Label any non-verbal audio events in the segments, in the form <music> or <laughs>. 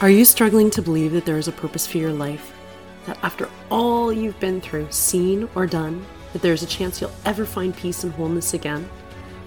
Are you struggling to believe that there is a purpose for your life? That after all you've been through, seen, or done, that there is a chance you'll ever find peace and wholeness again?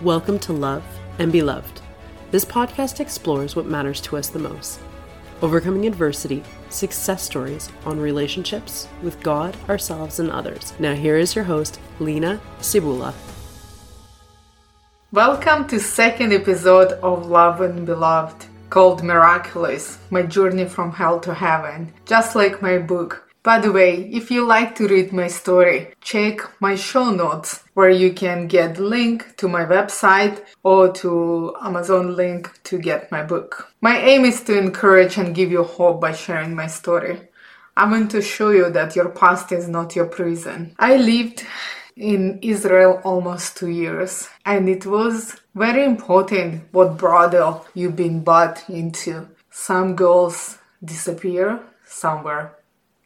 Welcome to Love and Be Loved. This podcast explores what matters to us the most overcoming adversity, success stories on relationships with God, ourselves, and others. Now, here is your host, Lina Cibula. Welcome to second episode of Love and Be Loved called Miraculous My Journey from Hell to Heaven, just like my book. By the way, if you like to read my story, check my show notes where you can get link to my website or to Amazon link to get my book. My aim is to encourage and give you hope by sharing my story. I want to show you that your past is not your prison. I lived in Israel almost two years, and it was very important what brothel you've been bought into. Some girls disappear, some were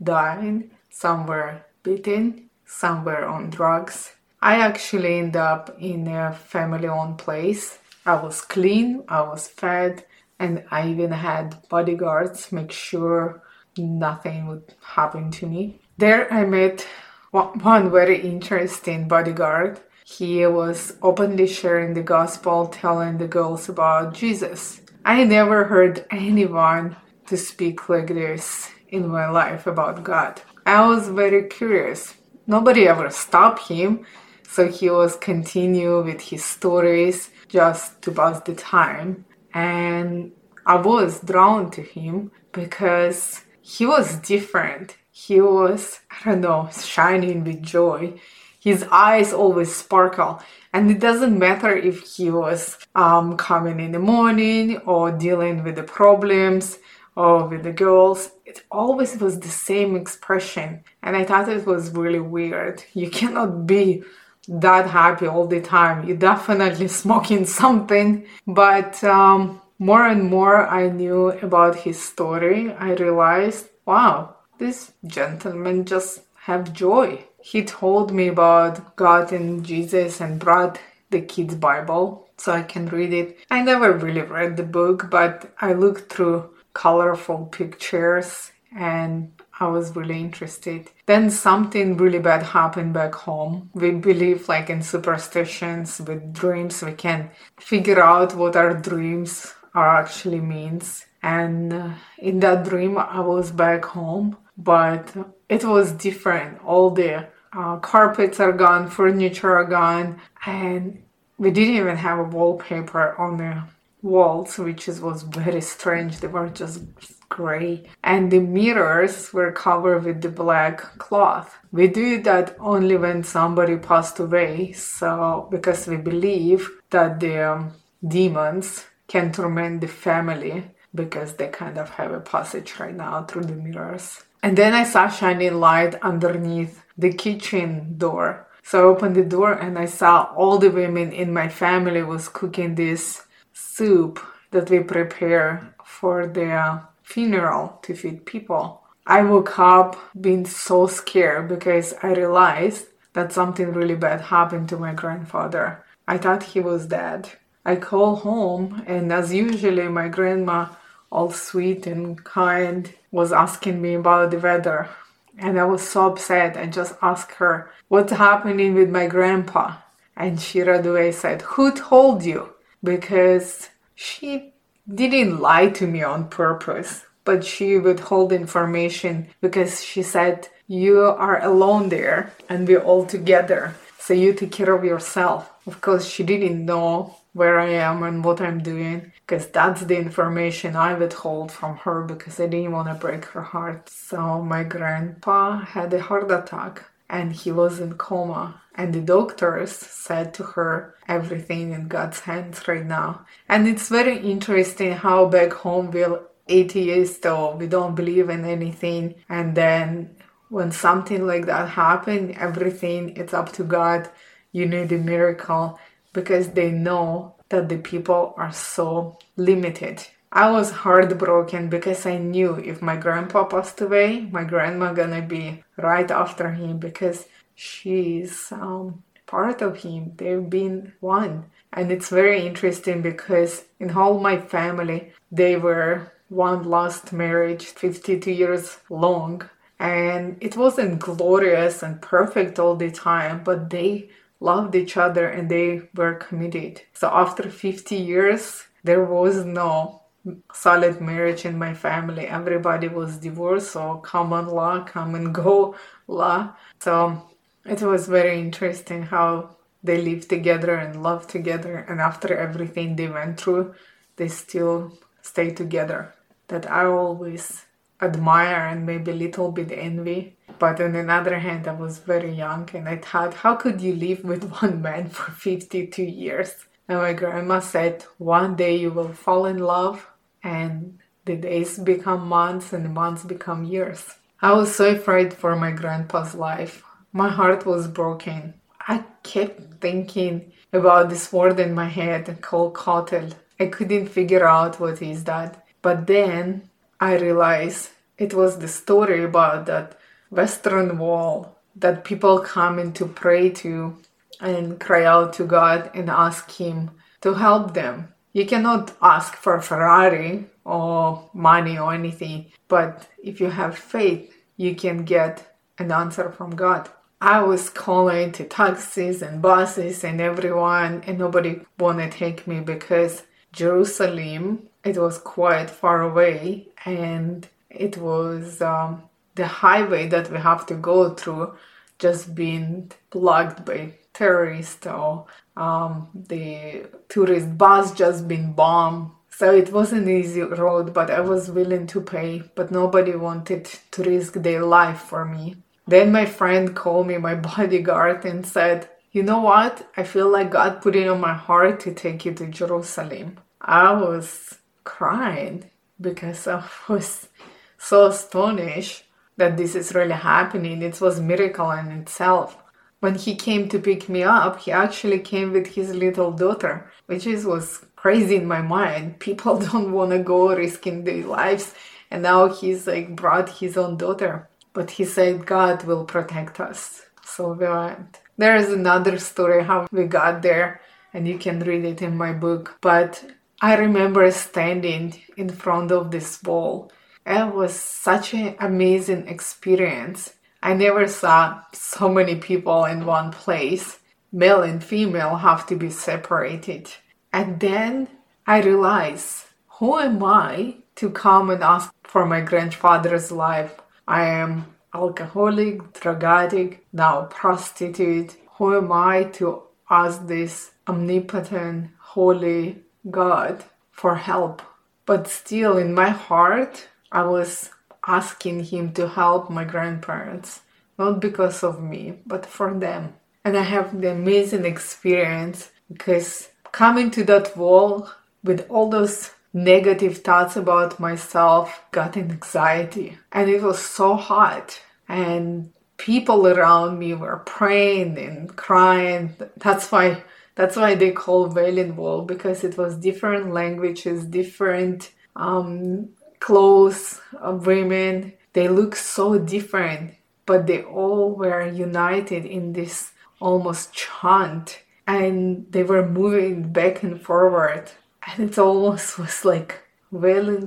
dying, some were beaten, some were on drugs. I actually ended up in a family owned place. I was clean, I was fed, and I even had bodyguards make sure nothing would happen to me. There I met one very interesting bodyguard. He was openly sharing the gospel, telling the girls about Jesus. I never heard anyone to speak like this in my life about God. I was very curious. Nobody ever stopped him, so he was continue with his stories just to pass the time. And I was drawn to him because he was different he was, I don't know, shining with joy. His eyes always sparkle. And it doesn't matter if he was um, coming in the morning or dealing with the problems or with the girls. It always was the same expression. And I thought it was really weird. You cannot be that happy all the time. You're definitely smoking something. But um, more and more I knew about his story, I realized, wow, this gentleman just have joy. He told me about God and Jesus and brought the kids' Bible so I can read it. I never really read the book, but I looked through colorful pictures and I was really interested. Then something really bad happened back home. We believe like in superstitions with dreams. We can figure out what our dreams are actually means. And uh, in that dream, I was back home but it was different. All the uh, carpets are gone, furniture are gone, and we didn't even have a wallpaper on the walls, which is, was very strange. They were just gray, and the mirrors were covered with the black cloth. We do that only when somebody passed away, so because we believe that the um, demons can torment the family because they kind of have a passage right now through the mirrors. And then I saw shining light underneath the kitchen door. So I opened the door and I saw all the women in my family was cooking this soup that we prepare for the funeral to feed people. I woke up being so scared because I realized that something really bad happened to my grandfather. I thought he was dead. I call home and as usually my grandma all sweet and kind, was asking me about the weather. And I was so upset. and just asked her, What's happening with my grandpa? And she right away said, Who told you? Because she didn't lie to me on purpose, but she withheld information because she said, You are alone there and we're all together. So you take care of yourself. Of course, she didn't know where I am and what I'm doing because that's the information I withhold from her because I didn't want to break her heart. So my grandpa had a heart attack and he was in coma and the doctors said to her everything in God's hands right now. And it's very interesting how back home we're atheists or we don't believe in anything and then when something like that happens, everything it's up to God. You need a miracle because they know that the people are so limited. I was heartbroken because I knew if my grandpa passed away, my grandma gonna be right after him because she's um, part of him. They've been one. And it's very interesting because in all my family, they were one last marriage, 52 years long. And it wasn't glorious and perfect all the time, but they loved each other and they were committed. So after 50 years, there was no solid marriage in my family. Everybody was divorced, so common law, come and go law. So it was very interesting how they lived together and loved together, and after everything they went through, they still stay together. That I always admire and maybe a little bit envy. But on another hand, I was very young and I thought, how could you live with <laughs> one man for 52 years? And my grandma said, one day you will fall in love and the days become months and the months become years. I was so afraid for my grandpa's life. My heart was broken. I kept thinking about this word in my head called kotel. I couldn't figure out what is that. But then I realized it was the story about that western wall that people come in to pray to and cry out to God and ask Him to help them. You cannot ask for Ferrari or money or anything, but if you have faith, you can get an answer from God. I was calling to taxis and buses and everyone, and nobody wanted to take me because Jerusalem it was quite far away, and it was um, the highway that we have to go through just being blocked by terrorists or um, the tourist bus just been bombed. So it was an easy road, but I was willing to pay, but nobody wanted to risk their life for me. Then my friend called me, my <laughs> bodyguard, and said, You know what? I feel like God put it on my heart to take you to Jerusalem. I was crying because I <laughs> was so astonished that this is really happening. It was miracle in itself. When he came to pick me up, he actually came with his little daughter, which is was crazy in my mind. <laughs> People don't want to go risking their lives, and now he's like brought his own daughter but he said God will protect us. So we went. There is another story how we got there, and you can read it in my book. But I remember standing in front of this wall. It was such an amazing experience. I never saw so many people in one place. Male and female have to be separated. And then I realized, who am I to come and ask for my grandfather's life? I am alcoholic, drug addict, now prostitute. Who am I to ask this omnipotent, holy God for help? But still, in my heart, I was asking Him to help my grandparents, not because of me, but for them. And I have the amazing experience because coming to that wall with all those negative thoughts about myself, got anxiety. And it was so hot. And people around me were praying and crying. That's why that's why they call Wailing Wall because it was different languages, different um, clothes of women. They look so different, but they all were united in this almost chant and they were moving back and forward and it almost <laughs> was like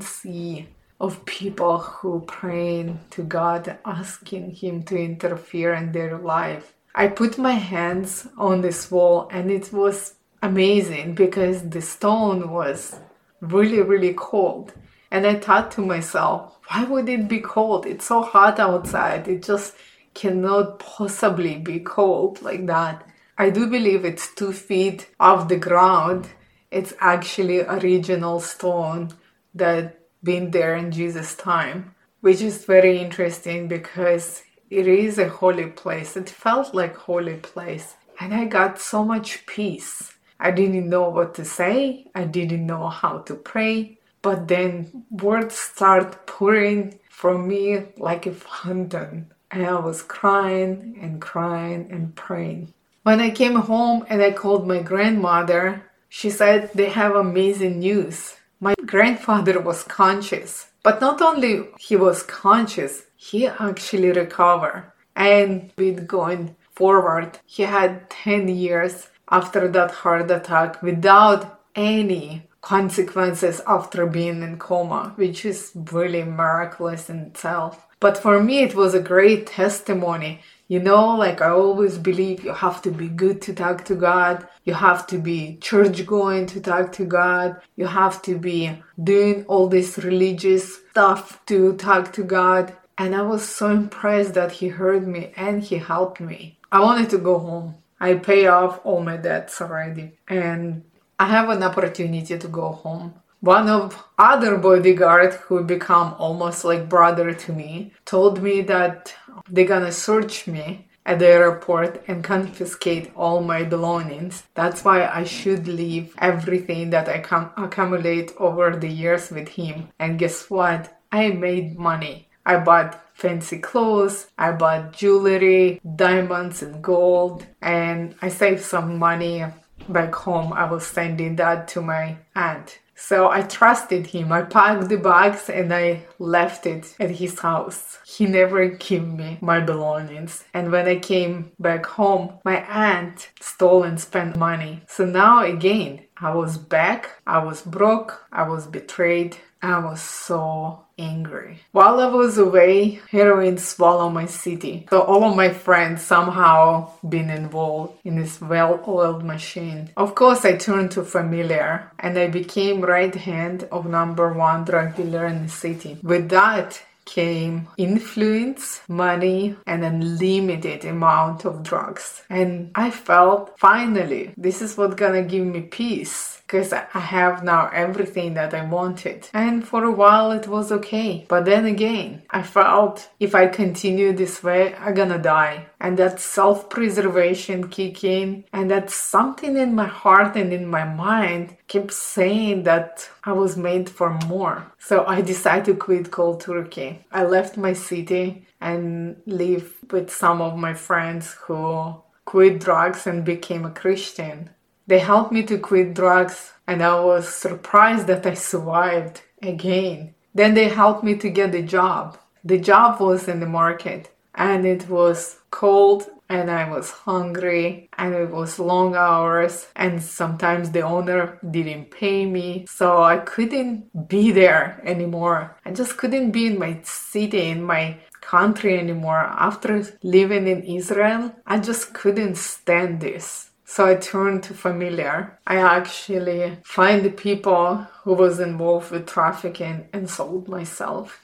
sea of people who praying to God, asking Him to interfere in their life. I put my hands on this wall and it was amazing because the stone was really, really cold. And I thought to myself, why would it be cold? It's so hot outside. It just cannot possibly be cold like that. I do believe it's two feet off the ground it's actually original stone that been there in Jesus time, which is very interesting because it is a holy place. It felt like holy place and I got so much peace. I didn't know what to say. I didn't know how to pray. But then words start pouring from me like a fountain. And I was crying and crying and praying. When I came home and I called my grandmother, she said they have amazing news. My grandfather was conscious, but not only he was conscious, he actually recovered. And with going forward, he had 10 years after that heart attack without any consequences after being in coma, which is really miraculous in itself. But for me, it was a great testimony. You know, like I always believe you have to be good to talk to God. You have to be church going to talk to God. You have to be doing all this religious stuff to talk to God. And I was so impressed that He heard me and He helped me. I wanted to go home. I pay off all my debts already. And I have an opportunity to go home. One of other bodyguard who become almost like brother to me told me that they're gonna search me at the airport and confiscate all my belongings. That's why I should leave everything that I can accumulate over the years with him. And guess what? I made money. I bought fancy clothes, I bought jewelry, diamonds and gold, and I saved some money back home, I was sending that to my aunt. So I trusted him. I packed the bags and I left it at his house. He never gave me my belongings. And when I came back home, my aunt stole and spent money. So now again, I was back, I was broke, I was betrayed, I was so angry. While I was away, heroin swallowed my city. So all of my friends somehow been involved in this well-oiled machine. Of course, I turned to familiar and I became right hand of number one drug dealer in the city. With that, came influence, money, and unlimited amount of drugs. And I felt finally this is what gonna give me peace because I have now everything that I wanted. And for a while it was okay. But then again, I felt if I continue this way, I'm gonna die. And that self preservation kick in, and that something in my heart and in my mind kept saying that I was made for more. So I decided to quit cold turkey. I left my city and live with some of my friends who quit drugs and became a Christian. They helped me to quit drugs, and I was surprised that I survived again. Then they helped me to get a job. The job was in the market, and it was cold, and I was hungry, and it was long hours, and sometimes the owner didn't pay me, so I couldn't be there anymore. I just couldn't be in my city, in my country anymore. After living in Israel, I just couldn't stand this. So I turned to familiar. I actually find the people who was involved with trafficking and sold myself.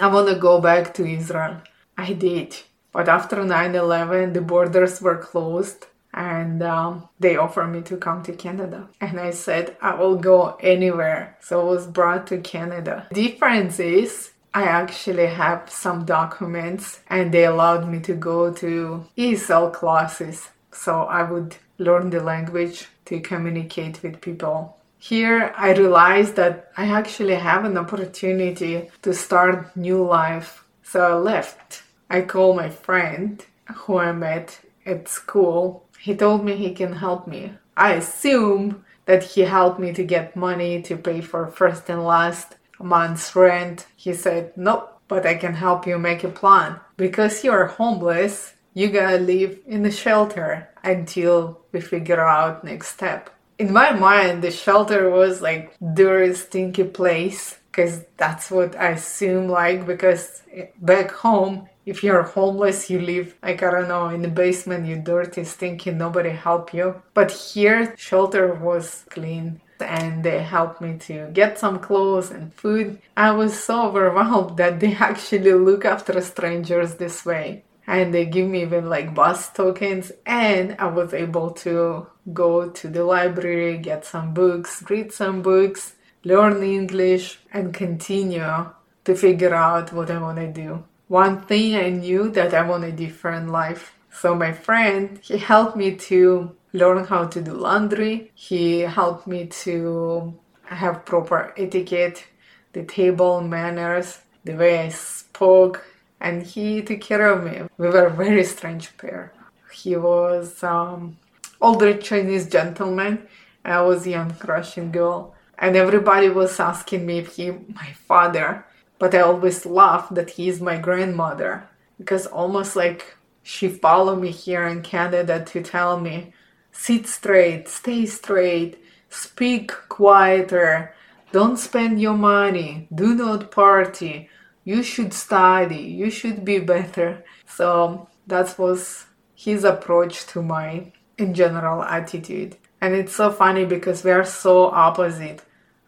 I want to go back to Israel. I did. But after 9-11, the borders were closed and um, they offered me to come to Canada. And I said, I will go anywhere. So I was brought to Canada. Difference is I actually have some documents and they allowed me to go to ESL classes. So I would learn the language to communicate with people. Here I realized that I actually have an opportunity to start new life. So I left. I called my friend who I met at school. He told me he can help me. I assume that he helped me to get money to pay for first and last month's rent. He said, Nope, but I can help you make a plan. Because you're homeless, you gotta live in the shelter until we figure out next step. In my mind, the shelter was like dirty, stinky place because that's what I assume like because eh, back home if you're homeless you live like i don't know in the basement you dirty stinky nobody help you. But here shelter was clean and they helped me to get some clothes and food. I was so overwhelmed that they <laughs> actually look after strangers this way and they give me even like bus tokens. And i was able to go to the library get some books read some books learn english and continue to figure out what i want to do. One thing i knew that i want a different life. So my friend he helped me to learn how to do laundry. He helped me to have proper etiquette the table manners the way i spoke and he took care of me. We were a very strange pair. He was um, older Chinese gentleman, I was a young Russian girl. And everybody was asking me if he my father, but I always laughed that he is my grandmother because almost like she followed me here in Canada to tell me, sit straight, stay straight, speak quieter, don't spend your money, do not party, you should study, you should be better. So that was his approach to my in general attitude. And it's so funny because we are so opposite.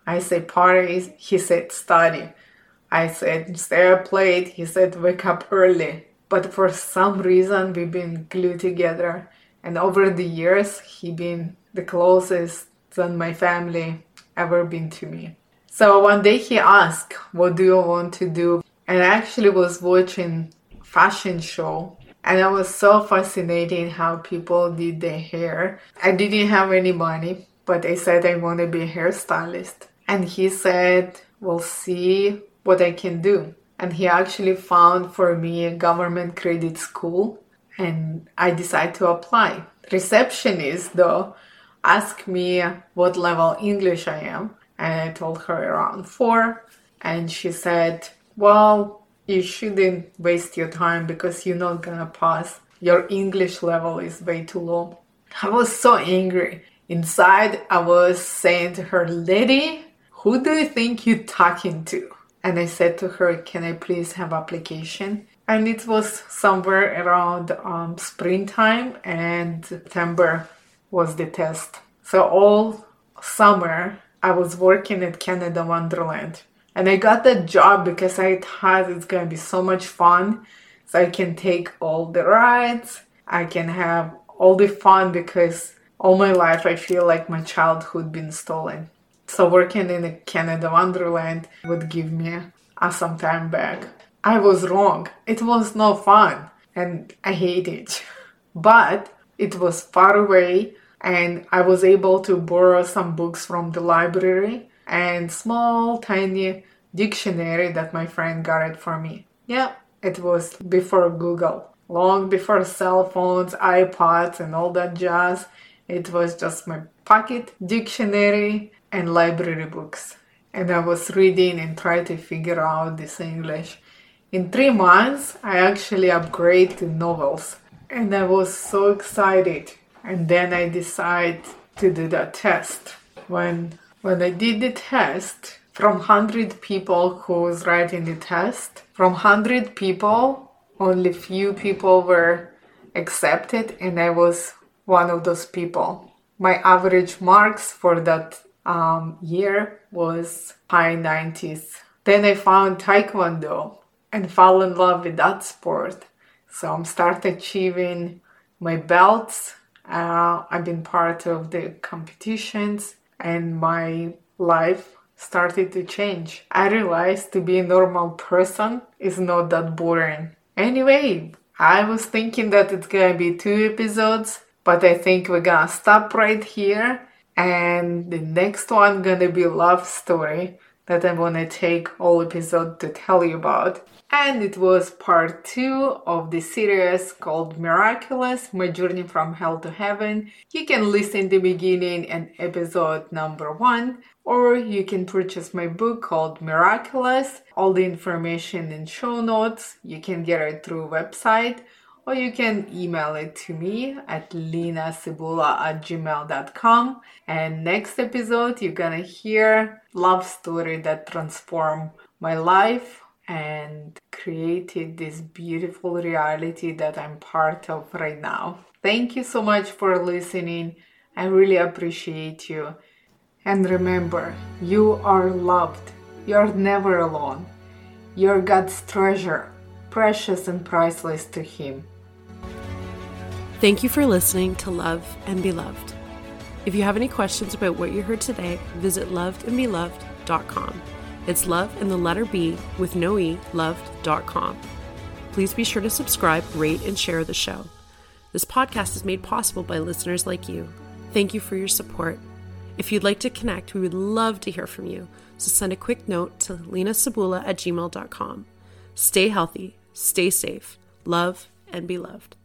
I say party, he said study. I said stay up late, he said wake up early. But for some reason we've been glued together and over the years he been the closest than my family ever been to me. So one day he asked, what do you want to do? And I actually was watching fashion show and I was so fascinated how people did their hair. I didn't have any money, but I said I want to be a hairstylist. And he said, We'll see what I can do. And he actually found for me a government credit school, and I decided to apply. Receptionist, though, asked me what level English I am, and I told her around four. And she said, Well, you shouldn't waste your time because you're not gonna pass. Your English level is way too low. I was so angry. Inside, I was saying to her, Lady, who do you think you're talking to? And I said to her, Can I please have application? And it was somewhere around um, springtime and September was the test. So all summer I was working at Canada Wonderland. And I got that job because I thought it's gonna be so much fun. So I can take all the rides, I can have all the fun because all my life I feel like my childhood been stolen. So working in a Canada Wonderland would give me a some time back. I was wrong. It was no fun and I hate it. <laughs> But it was far away and I was able to borrow some books from the library and small tiny dictionary that my friend got it for me. Yeah, it was before Google, long before cell phones, iPods, and all that jazz. It was just my pocket dictionary and library books. And I was reading and trying to figure out this English. In three months, I actually upgraded to novels. And I was so excited. And then I decided to do that test. When when I did the test, from 100 people who was writing the test, from 100 people, only few people were accepted, and I was one of those people. My average marks for that um, year was high 90s. Then I found Taekwondo and fell in love with that sport. So I'm start achieving my belts. Uh, I've been part of the competitions and my life started to change. I realized to be a normal person is not that boring. Anyway, I was thinking that it's gonna be two episodes, but I think we're gonna stop right here. And the next one gonna be love story that I'm gonna take all episode to tell you about and it was part two of the series called Miraculous My Journey from Hell to Heaven. You can listen the beginning and episode number one, or you can purchase my book called Miraculous. All the information in show notes. You can get it through website or you can email it to me at linacibula at gmail.com. And next episode, you're gonna hear love story that transformed my life and created this beautiful reality that I'm part of right now. Thank you so much for listening. I really appreciate you. And remember, you are loved. You're never alone. You're God's treasure, precious and priceless to Him. Thank you for listening to Love and Be Loved. If you have any questions about what you heard today, visit loveandbloved.com. It's love and the letter B with no E, loved.com. Please be sure to subscribe, rate, and share the show. This podcast is made possible by listeners like you. Thank you for your support. If you'd like to connect, we would love to hear from you. So send a quick note to linacibula at gmail.com. Stay healthy, stay safe, love, and be loved.